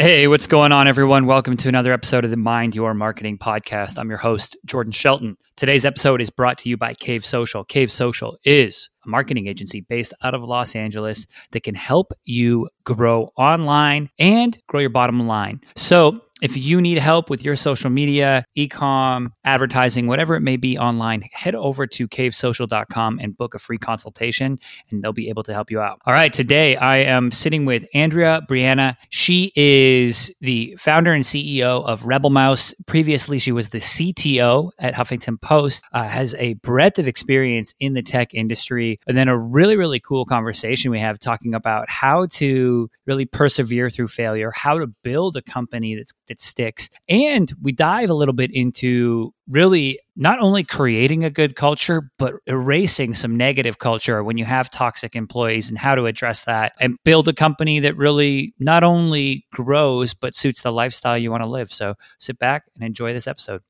Hey, what's going on, everyone? Welcome to another episode of the Mind Your Marketing podcast. I'm your host, Jordan Shelton. Today's episode is brought to you by Cave Social. Cave Social is a marketing agency based out of Los Angeles that can help you grow online and grow your bottom line. So, if you need help with your social media, ecom, advertising, whatever it may be online, head over to cavesocial.com and book a free consultation, and they'll be able to help you out. All right, today I am sitting with Andrea Breanna. She is the founder and CEO of Rebel Mouse. Previously, she was the CTO at Huffington Post, uh, has a breadth of experience in the tech industry, and then a really, really cool conversation we have talking about how to really persevere through failure, how to build a company that's that sticks. And we dive a little bit into really not only creating a good culture, but erasing some negative culture when you have toxic employees and how to address that and build a company that really not only grows, but suits the lifestyle you want to live. So sit back and enjoy this episode.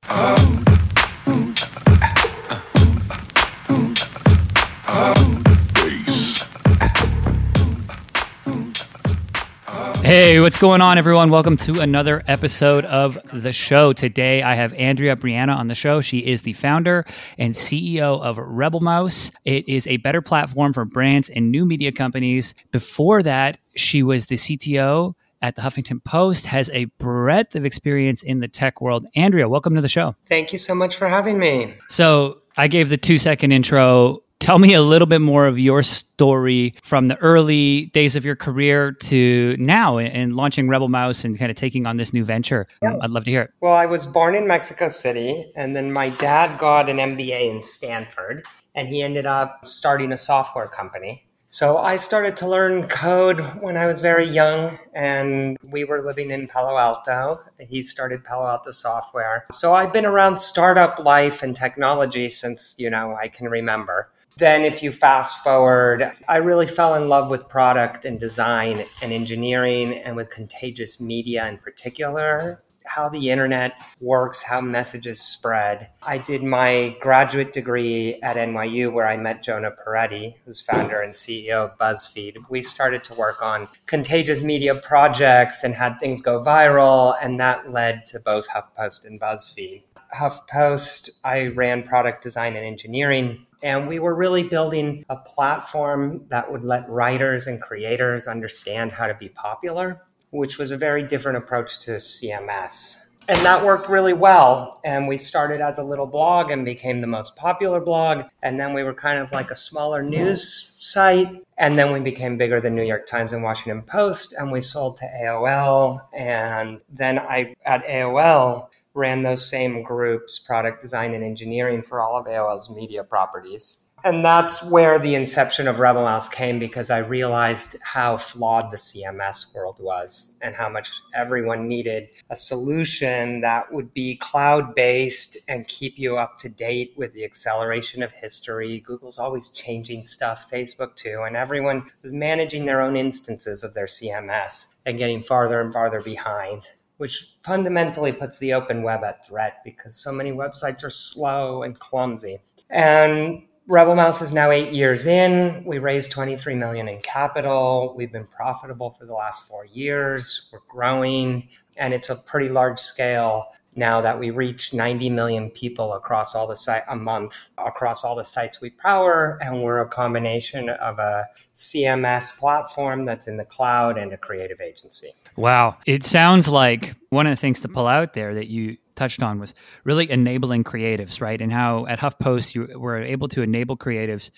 Hey, what's going on, everyone? Welcome to another episode of the show. Today, I have Andrea Breanna on the show. She is the founder and CEO of Rebel Mouse. It is a better platform for brands and new media companies. Before that, she was the CTO at the Huffington Post, has a breadth of experience in the tech world. Andrea, welcome to the show. Thank you so much for having me. So, I gave the two second intro Tell me a little bit more of your story from the early days of your career to now and launching Rebel Mouse and kind of taking on this new venture. Yeah. I'd love to hear it. Well, I was born in Mexico City, and then my dad got an MBA in Stanford, and he ended up starting a software company. So I started to learn code when I was very young, and we were living in Palo Alto. He started Palo Alto Software. So I've been around startup life and technology since, you know, I can remember. Then, if you fast forward, I really fell in love with product and design and engineering and with contagious media in particular, how the internet works, how messages spread. I did my graduate degree at NYU where I met Jonah Peretti, who's founder and CEO of BuzzFeed. We started to work on contagious media projects and had things go viral, and that led to both HuffPost and BuzzFeed. HuffPost, I ran product design and engineering and we were really building a platform that would let writers and creators understand how to be popular, which was a very different approach to CMS. And that worked really well. And we started as a little blog and became the most popular blog. And then we were kind of like a smaller news site. And then we became bigger than New York Times and Washington Post. And we sold to AOL. And then I, at AOL, ran those same groups, product design and engineering for all of AOL's media properties. And that's where the inception of Rebel Mouse came because I realized how flawed the CMS world was and how much everyone needed a solution that would be cloud based and keep you up to date with the acceleration of history. Google's always changing stuff, Facebook too, and everyone was managing their own instances of their CMS and getting farther and farther behind which fundamentally puts the open web at threat because so many websites are slow and clumsy. And Rebel Mouse is now eight years in. We raised 23 million in capital. We've been profitable for the last four years. We're growing, and it's a pretty large scale now that we reach 90 million people across all the site a month across all the sites we power and we're a combination of a cms platform that's in the cloud and a creative agency. Wow. It sounds like one of the things to pull out there that you touched on was really enabling creatives right? And how at huffpost you were able to enable creatives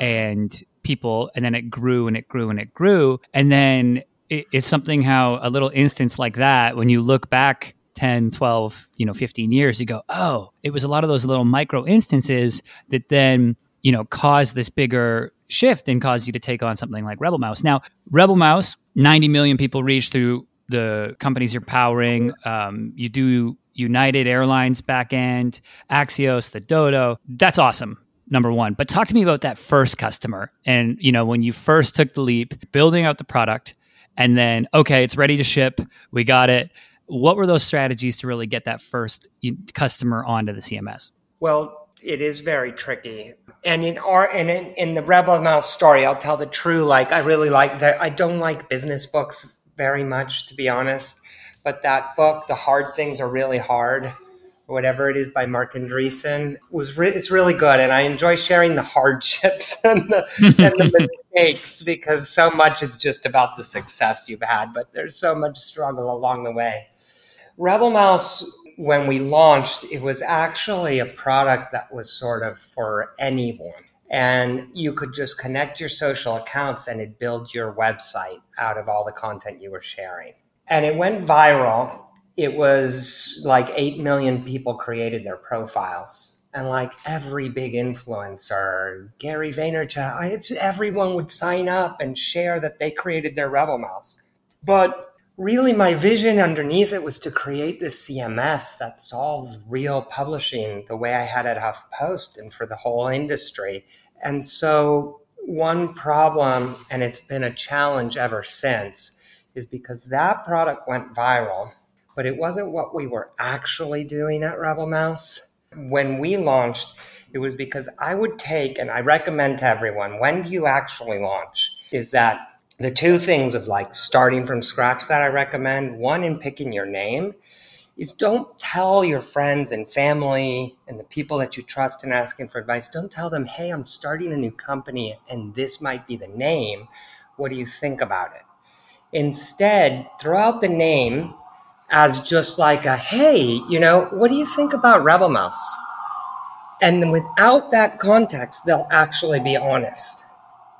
and people and then it grew and it grew and it grew. And then it's something how a little instance like that when you look back 10, 12, you know, 15 years, you go, oh, it was a lot of those little micro instances that then, you know, caused this bigger shift and caused you to take on something like Rebel Mouse. Now, Rebel Mouse, 90 million people reach through the companies you're powering. Um, you do United Airlines backend, Axios, the Dodo. That's awesome number one but talk to me about that first customer and you know when you first took the leap building out the product and then okay it's ready to ship we got it what were those strategies to really get that first customer onto the CMS? Well, it is very tricky. And in our and in, in the Rebel Mouse story, I'll tell the true. Like I really like that. I don't like business books very much, to be honest. but that book, The Hard Things Are Really Hard, whatever it is by Mark Andreessen, was re- it's really good, and I enjoy sharing the hardships and the, and the mistakes because so much is just about the success you've had, but there's so much struggle along the way. Rebel Mouse, when we launched, it was actually a product that was sort of for anyone. And you could just connect your social accounts and it built your website out of all the content you were sharing. And it went viral it was like 8 million people created their profiles and like every big influencer gary vaynerchuk everyone would sign up and share that they created their rebel mouse but really my vision underneath it was to create this cms that solved real publishing the way i had at huffpost and for the whole industry and so one problem and it's been a challenge ever since is because that product went viral but it wasn't what we were actually doing at Rebel Mouse. When we launched, it was because I would take, and I recommend to everyone, when do you actually launch? Is that the two things of like starting from scratch that I recommend? One, in picking your name, is don't tell your friends and family and the people that you trust and asking for advice, don't tell them, hey, I'm starting a new company and this might be the name. What do you think about it? Instead, throw out the name as just like a hey, you know, what do you think about Rebel Mouse? And without that context, they'll actually be honest.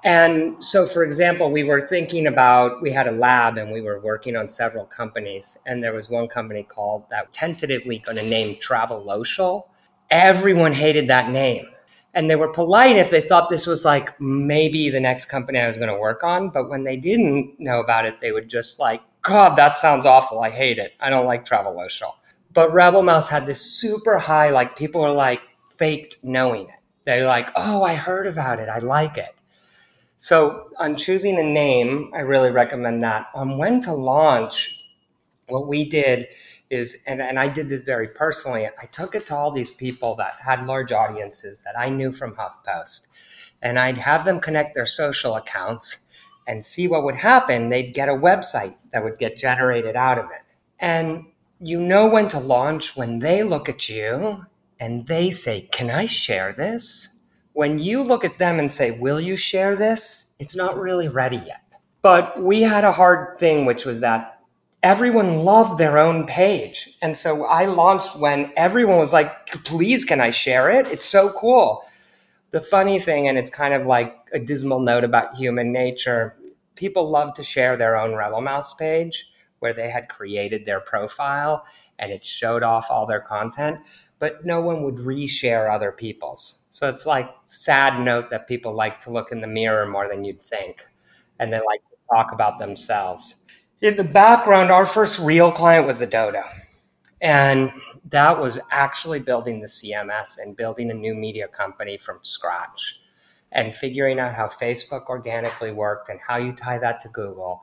And so, for example, we were thinking about, we had a lab and we were working on several companies. And there was one company called that tentatively going to name Travelocial. Everyone hated that name. And they were polite if they thought this was like maybe the next company I was going to work on. But when they didn't know about it, they would just like God, that sounds awful. I hate it. I don't like Travelocial. But Rebel Mouse had this super high, like people are like faked knowing it. They're like, oh, I heard about it. I like it. So on choosing a name, I really recommend that. On when to launch, what we did is, and, and I did this very personally, I took it to all these people that had large audiences that I knew from HuffPost. And I'd have them connect their social accounts and see what would happen, they'd get a website that would get generated out of it. And you know when to launch when they look at you and they say, Can I share this? When you look at them and say, Will you share this? It's not really ready yet. But we had a hard thing, which was that everyone loved their own page. And so I launched when everyone was like, Please, can I share it? It's so cool. The funny thing, and it's kind of like a dismal note about human nature, people love to share their own Rebel Mouse page where they had created their profile and it showed off all their content, but no one would reshare other people's. So it's like sad note that people like to look in the mirror more than you'd think, and they like to talk about themselves. In the background, our first real client was Dodo. And that was actually building the CMS and building a new media company from scratch and figuring out how Facebook organically worked and how you tie that to Google.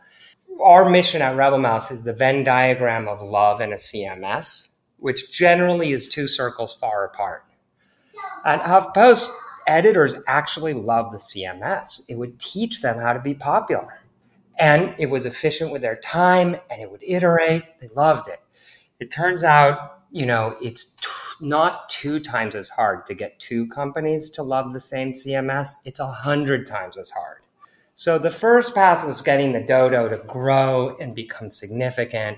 Our mission at Rebel Mouse is the Venn diagram of love in a CMS, which generally is two circles far apart. At HuffPost, editors actually love the CMS. It would teach them how to be popular. And it was efficient with their time and it would iterate. They loved it. It turns out, you know, it's not two times as hard to get two companies to love the same CMS. It's a hundred times as hard. So the first path was getting the dodo to grow and become significant.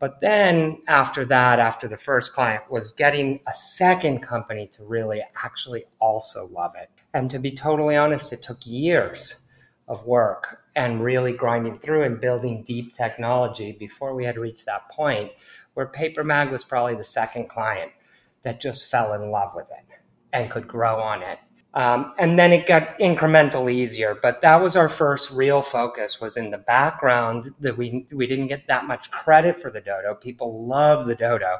But then after that, after the first client, was getting a second company to really actually also love it. And to be totally honest, it took years of work and really grinding through and building deep technology before we had reached that point where Paper Mag was probably the second client that just fell in love with it and could grow on it. Um, and then it got incrementally easier, but that was our first real focus was in the background that we we didn't get that much credit for the dodo. People love the dodo.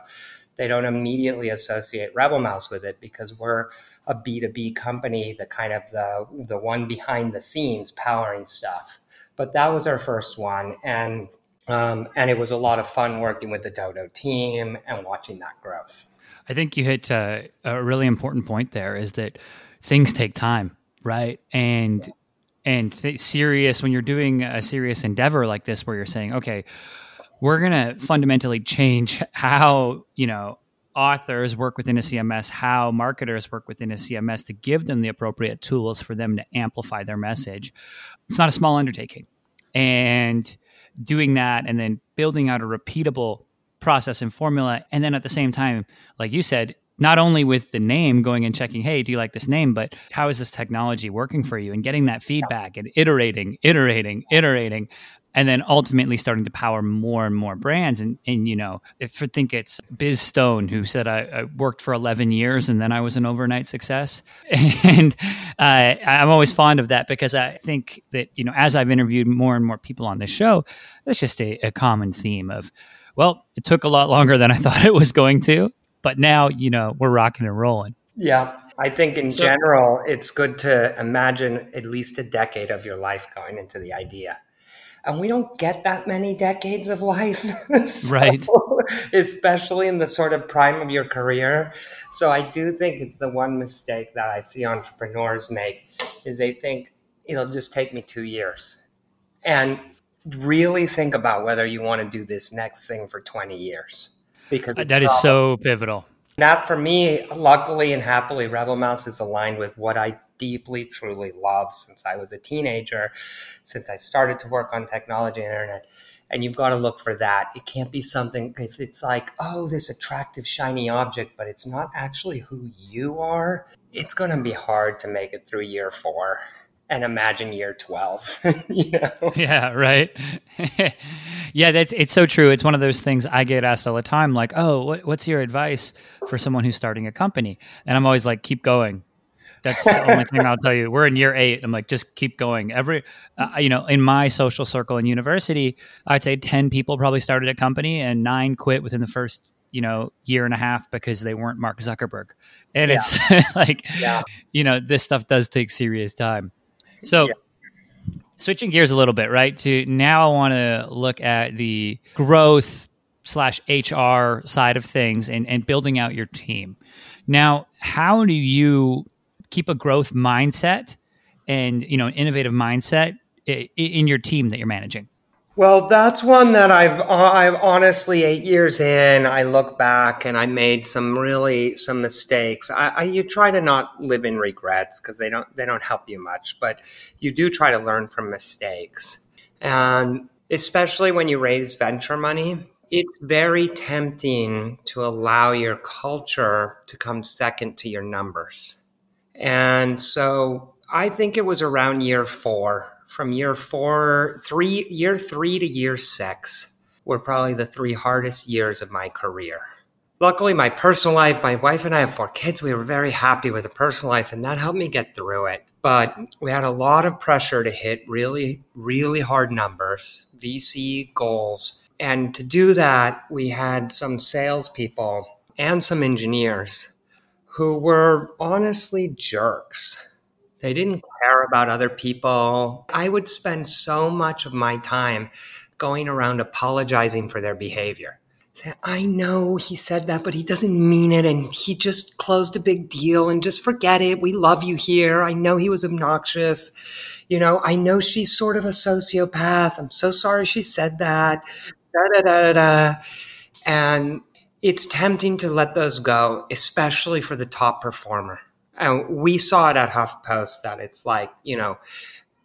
They don't immediately associate Rebel Mouse with it because we're a B2B company, the kind of the the one behind the scenes powering stuff. But that was our first one and um, and it was a lot of fun working with the Dodo team and watching that growth. I think you hit uh, a really important point there is that things take time, right? And and th- serious when you're doing a serious endeavor like this where you're saying, okay, we're going to fundamentally change how, you know, authors work within a CMS, how marketers work within a CMS to give them the appropriate tools for them to amplify their message. It's not a small undertaking. And doing that and then building out a repeatable process and formula. And then at the same time, like you said, not only with the name going and checking, hey, do you like this name, but how is this technology working for you and getting that feedback and iterating, iterating, iterating and then ultimately starting to power more and more brands. And, and you know, if I think it's Biz Stone who said I, I, worked for 11 years and then I was an overnight success. And uh, I'm always fond of that because I think that, you know, as I've interviewed more and more people on this show, that's just a, a common theme of, well, it took a lot longer than I thought it was going to, but now, you know, we're rocking and rolling. Yeah. I think in so, general, it's good to imagine at least a decade of your life going into the idea. And we don't get that many decades of life. So, right. especially in the sort of prime of your career. So i do think it's the one mistake that i see entrepreneurs make is they think it'll just take me two years. And really think about whether you want to do this next thing for 20 years because uh, that is so pivotal that for me luckily and happily rebel mouse is aligned with what i deeply, truly love since I was a teenager, since I started to work on technology and internet. And you've got to look for that. It can't be something, if it's like, oh, this attractive, shiny object, but it's not actually who you are, it's going to be hard to make it through year four and imagine year 12 you know yeah right yeah that's it's so true it's one of those things i get asked all the time like oh what, what's your advice for someone who's starting a company and i'm always like keep going that's the only thing I'll tell you. We're in year eight. I'm like, just keep going. Every, uh, you know, in my social circle in university, I'd say 10 people probably started a company and nine quit within the first, you know, year and a half because they weren't Mark Zuckerberg. And yeah. it's like, yeah. you know, this stuff does take serious time. So, yeah. switching gears a little bit, right? To now I want to look at the growth slash HR side of things and, and building out your team. Now, how do you keep a growth mindset and you know an innovative mindset in your team that you're managing? Well, that's one that I've uh, I've honestly eight years in. I look back and I made some really some mistakes. I, I you try to not live in regrets because they don't they don't help you much, but you do try to learn from mistakes. And especially when you raise venture money, it's very tempting to allow your culture to come second to your numbers. And so I think it was around year four. From year four, three, year three to year six were probably the three hardest years of my career. Luckily, my personal life, my wife and I have four kids. We were very happy with the personal life, and that helped me get through it. But we had a lot of pressure to hit really, really hard numbers, VC goals. And to do that, we had some salespeople and some engineers who were honestly jerks. They didn't care about other people. I would spend so much of my time going around apologizing for their behavior. Say, I know he said that, but he doesn't mean it. And he just closed a big deal and just forget it. We love you here. I know he was obnoxious. You know, I know she's sort of a sociopath. I'm so sorry she said that. Da, da, da, da. And it's tempting to let those go, especially for the top performer. And we saw it at HuffPost that it's like, you know,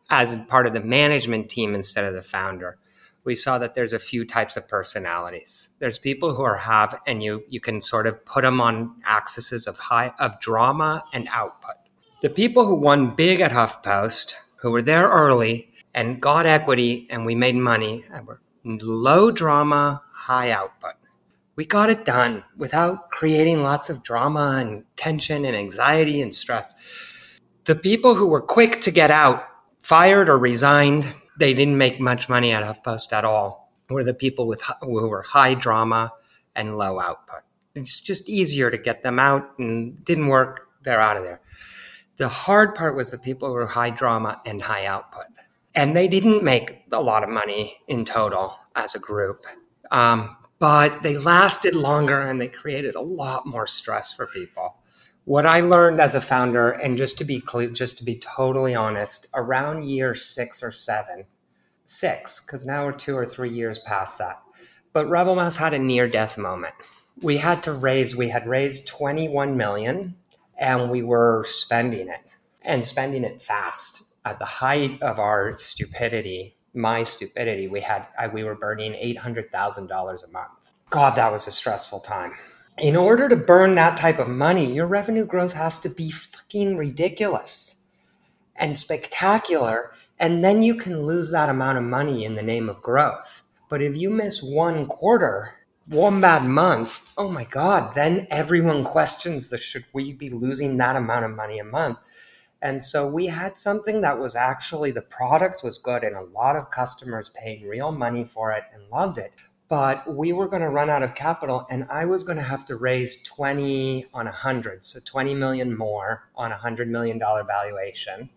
as part of the management team instead of the founder. We saw that there's a few types of personalities. There's people who are have, and you you can sort of put them on axes of high of drama and output. The people who won big at HuffPost, who were there early and got equity, and we made money, were low drama, high output we got it done without creating lots of drama and tension and anxiety and stress. The people who were quick to get out, fired or resigned, they didn't make much money at HuffPost at all, were the people with who were high drama and low output. It's just easier to get them out and didn't work, they're out of there. The hard part was the people who were high drama and high output. And they didn't make a lot of money in total as a group. Um, but they lasted longer and they created a lot more stress for people. What I learned as a founder, and just to be clear, just to be totally honest, around year six or seven, six, because now we're two or three years past that. But Rebel Mouse had a near death moment. We had to raise, we had raised 21 million and we were spending it and spending it fast. At the height of our stupidity, my stupidity, we had I, we were burning $800,000 a month. God, that was a stressful time. In order to burn that type of money, your revenue growth has to be fucking ridiculous and spectacular and then you can lose that amount of money in the name of growth. But if you miss one quarter, one bad month, oh my God, then everyone questions the should we be losing that amount of money a month? And so we had something that was actually the product was good and a lot of customers paying real money for it and loved it. But we were going to run out of capital and I was going to have to raise 20 on 100. So 20 million more on a $100 million valuation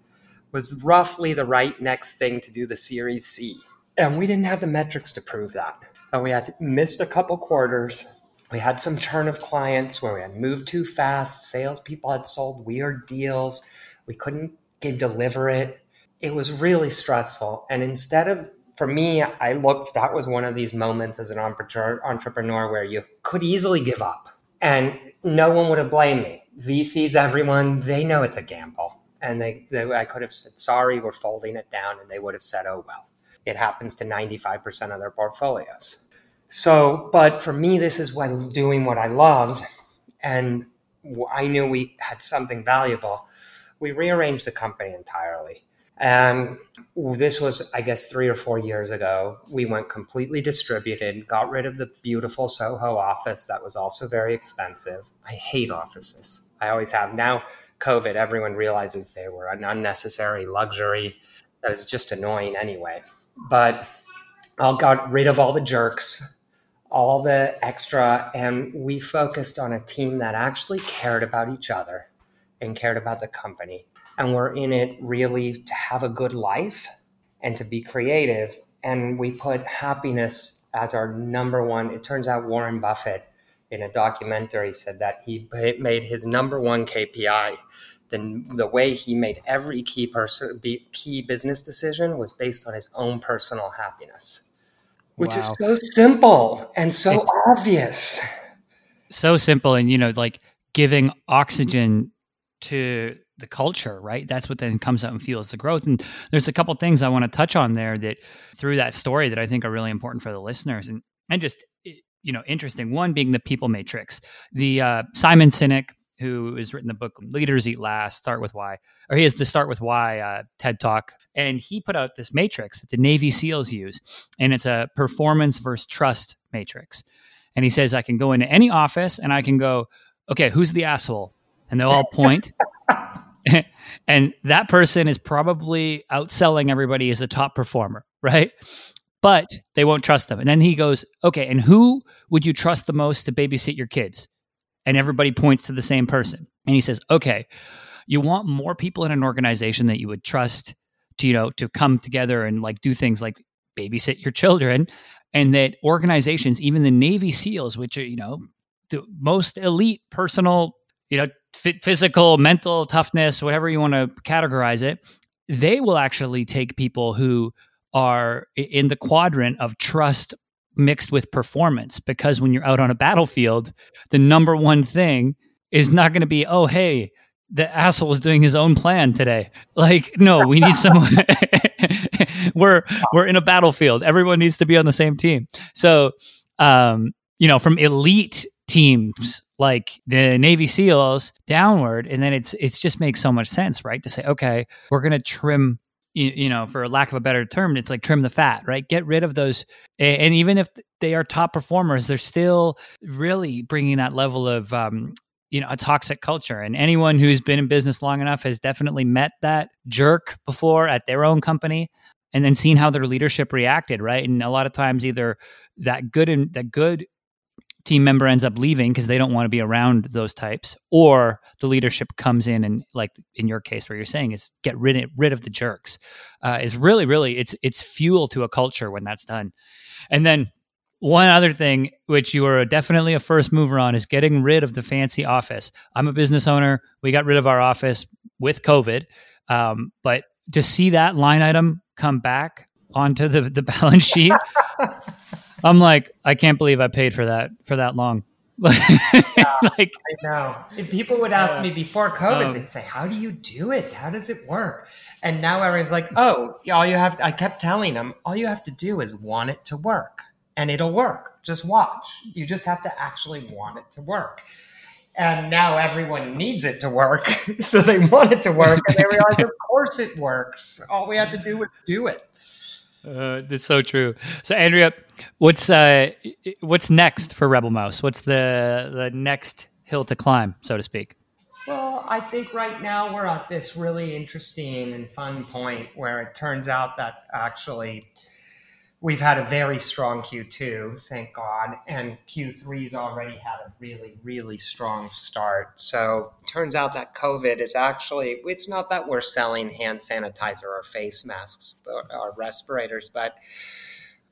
was roughly the right next thing to do the Series C. And we didn't have the metrics to prove that. And we had missed a couple quarters. We had some churn of clients where we had moved too fast. Salespeople had sold weird deals. We couldn't deliver it. It was really stressful. And instead of, for me, I looked, that was one of these moments as an entrepreneur where you could easily give up. And no one would have blamed me. VCs, everyone, they know it's a gamble and they, they, I could have said, sorry, we're folding it down. And they would have said, oh, well, it happens to 95% of their portfolios. So, but for me, this is doing what I loved. And I knew we had something valuable. We rearranged the company entirely. And this was, I guess, three or four years ago. We went completely distributed, got rid of the beautiful Soho office that was also very expensive. I hate offices. I always have. Now, COVID, everyone realizes they were an unnecessary luxury that was just annoying anyway. But I got rid of all the jerks, all the extra, and we focused on a team that actually cared about each other and cared about the company. And we're in it really to have a good life and to be creative. And we put happiness as our number one. It turns out Warren Buffett in a documentary said that he made his number one KPI. The, the way he made every key person key business decision was based on his own personal happiness, which wow. is so simple and so it's obvious. So simple, and you know, like giving oxygen to the culture, right? That's what then comes out and fuels the growth. And there's a couple things I want to touch on there that through that story that I think are really important for the listeners and and just you know interesting. One being the people matrix. The uh, Simon Sinek, who has written the book Leaders Eat Last, Start with Why, or he has the Start with Why uh, TED Talk, and he put out this matrix that the Navy SEALs use, and it's a performance versus trust matrix. And he says I can go into any office and I can go, okay, who's the asshole? And they'll all point. and that person is probably outselling everybody as a top performer, right? but they won't trust them. And then he goes, okay, and who would you trust the most to babysit your kids? And everybody points to the same person. And he says, okay, you want more people in an organization that you would trust to, you know, to come together and like do things like babysit your children. And that organizations, even the Navy SEALs, which are, you know, the most elite personal, you know, physical, mental toughness, whatever you want to categorize it, they will actually take people who are in the quadrant of trust mixed with performance because when you're out on a battlefield the number one thing is not going to be oh hey the asshole is doing his own plan today. Like no we need someone we're we're in a battlefield. Everyone needs to be on the same team. So um you know from elite teams like the Navy SEALs downward, and then it's it's just makes so much sense, right? To say, okay, we're going to trim you, you, know, for lack of a better term, it's like trim the fat, right? Get rid of those. And even if they are top performers, they're still really bringing that level of, um, you know, a toxic culture. And anyone who's been in business long enough has definitely met that jerk before at their own company and then seen how their leadership reacted, right? And a lot of times either that good and that good team member ends up leaving because they don't want to be around those types or the leadership comes in and like in your case where you're saying is get rid of, rid of the jerks. Uh, is really really it's it's fuel to a culture when that's done. And then one other thing which you are definitely a first mover on is getting rid of the fancy office. I'm a business owner. We got rid of our office with covid um, but to see that line item come back onto the, the balance sheet I'm like, I can't believe I paid for that for that long. like I know. If people would ask uh, me before COVID, um, they'd say, "How do you do it? How does it work?" And now everyone's like, "Oh, all you have." To, I kept telling them, all you have to do is want it to work, and it'll work. Just watch. You just have to actually want it to work. And now everyone needs it to work, so they want it to work, and they realize, of course, it works. All we had to do was do it. Uh, that's so true. So, Andrea, what's uh, what's next for Rebel Mouse? What's the the next hill to climb, so to speak? Well, I think right now we're at this really interesting and fun point where it turns out that actually we've had a very strong Q2, thank God, and Q3's already had a really, really strong start. So turns out that COVID is actually, it's not that we're selling hand sanitizer or face masks or respirators, but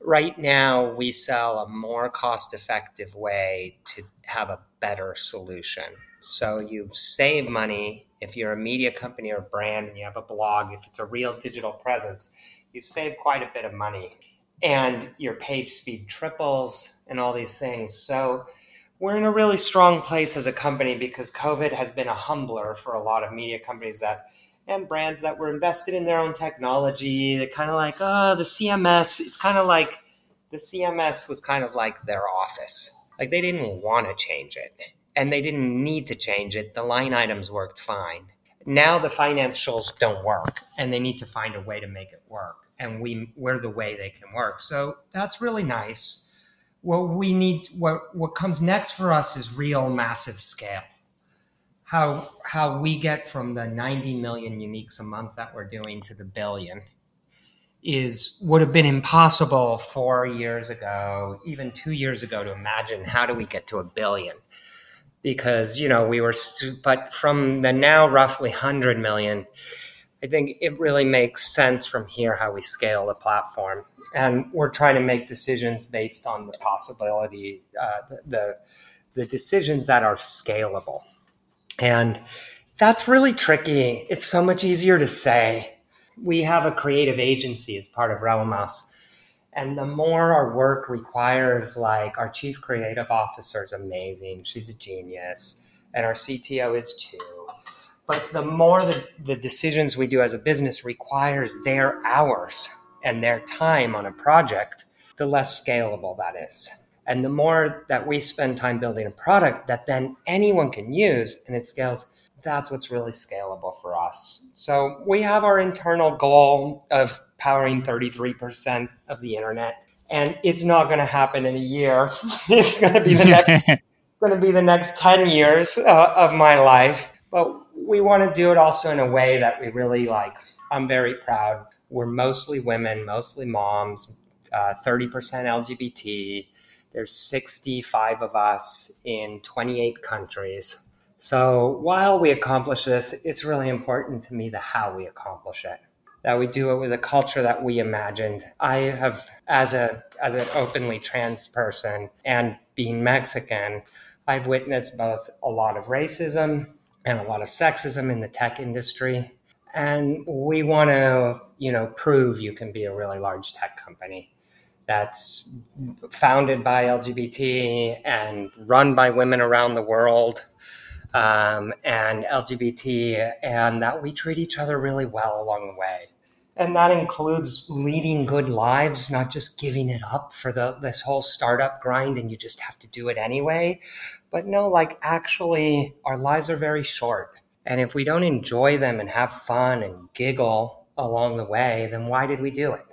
right now we sell a more cost effective way to have a better solution. So you save money if you're a media company or brand and you have a blog, if it's a real digital presence, you save quite a bit of money and your page speed triples and all these things. So we're in a really strong place as a company because COVID has been a humbler for a lot of media companies that and brands that were invested in their own technology. They're kind of like, oh, the CMS. It's kind of like the CMS was kind of like their office. Like they didn't want to change it and they didn't need to change it. The line items worked fine. Now the financials don't work and they need to find a way to make it work and we we're the way they can work. So that's really nice. What we need, what what comes next for us is real massive scale. How how we get from the 90 million uniques a month that we're doing to the billion is would have been impossible four years ago, even two years ago, to imagine how do we get to a billion because you know we were but from the now roughly 100 million I think it really makes sense from here how we scale the platform. And we're trying to make decisions based on the possibility, uh, the, the, decisions that are scalable. And that's really tricky. It's so much easier to say. We have a creative agency as part of Rebel And the more our work requires, like our chief creative officer is amazing. She's a genius. And our CTO is too but the more the, the decisions we do as a business requires their hours and their time on a project, the less scalable that is. And the more that we spend time building a product that then anyone can use and it scales, that's what's really scalable for us. So we have our internal goal of powering 33% of the internet. And it's not going to happen in a year. it's going to be the next going to be the next 10 years uh, of my life. But we want to do it also in a way that we really like. I'm very proud. We're mostly women, mostly moms, uh, 30% LGBT. There's 65 of us in 28 countries. So while we accomplish this, it's really important to me the how we accomplish it. That we do it with a culture that we imagined. I have, as a as an openly trans person and being Mexican, I've witnessed both a lot of racism and a lot of sexism in the tech industry. And we want to, you know, prove you can be a really large tech company that's founded by LGBT and run by women around the world um, and LGBT, and that we treat each other really well along the way. And that includes leading good lives, not just giving it up for the, this whole startup grind and you just have to do it anyway, but no, like actually, our lives are very short. And if we don't enjoy them and have fun and giggle along the way, then why did we do it?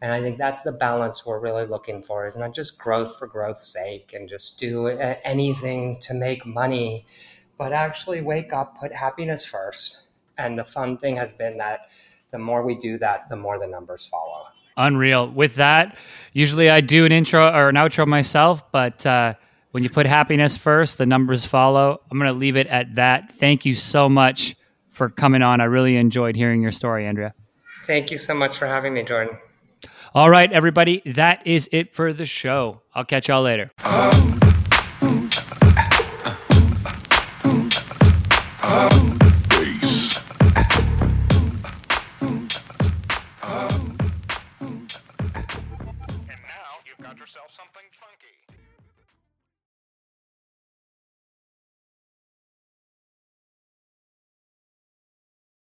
And I think that's the balance we're really looking for is not just growth for growth's sake and just do anything to make money, but actually wake up, put happiness first. And the fun thing has been that the more we do that, the more the numbers follow. Unreal. With that, usually I do an intro or an outro myself, but uh, when you put happiness first, the numbers follow. I'm going to leave it at that. Thank you so much for coming on. I really enjoyed hearing your story, Andrea. Thank you so much for having me, Jordan. All right, everybody, that is it for the show. I'll catch y'all later. Um.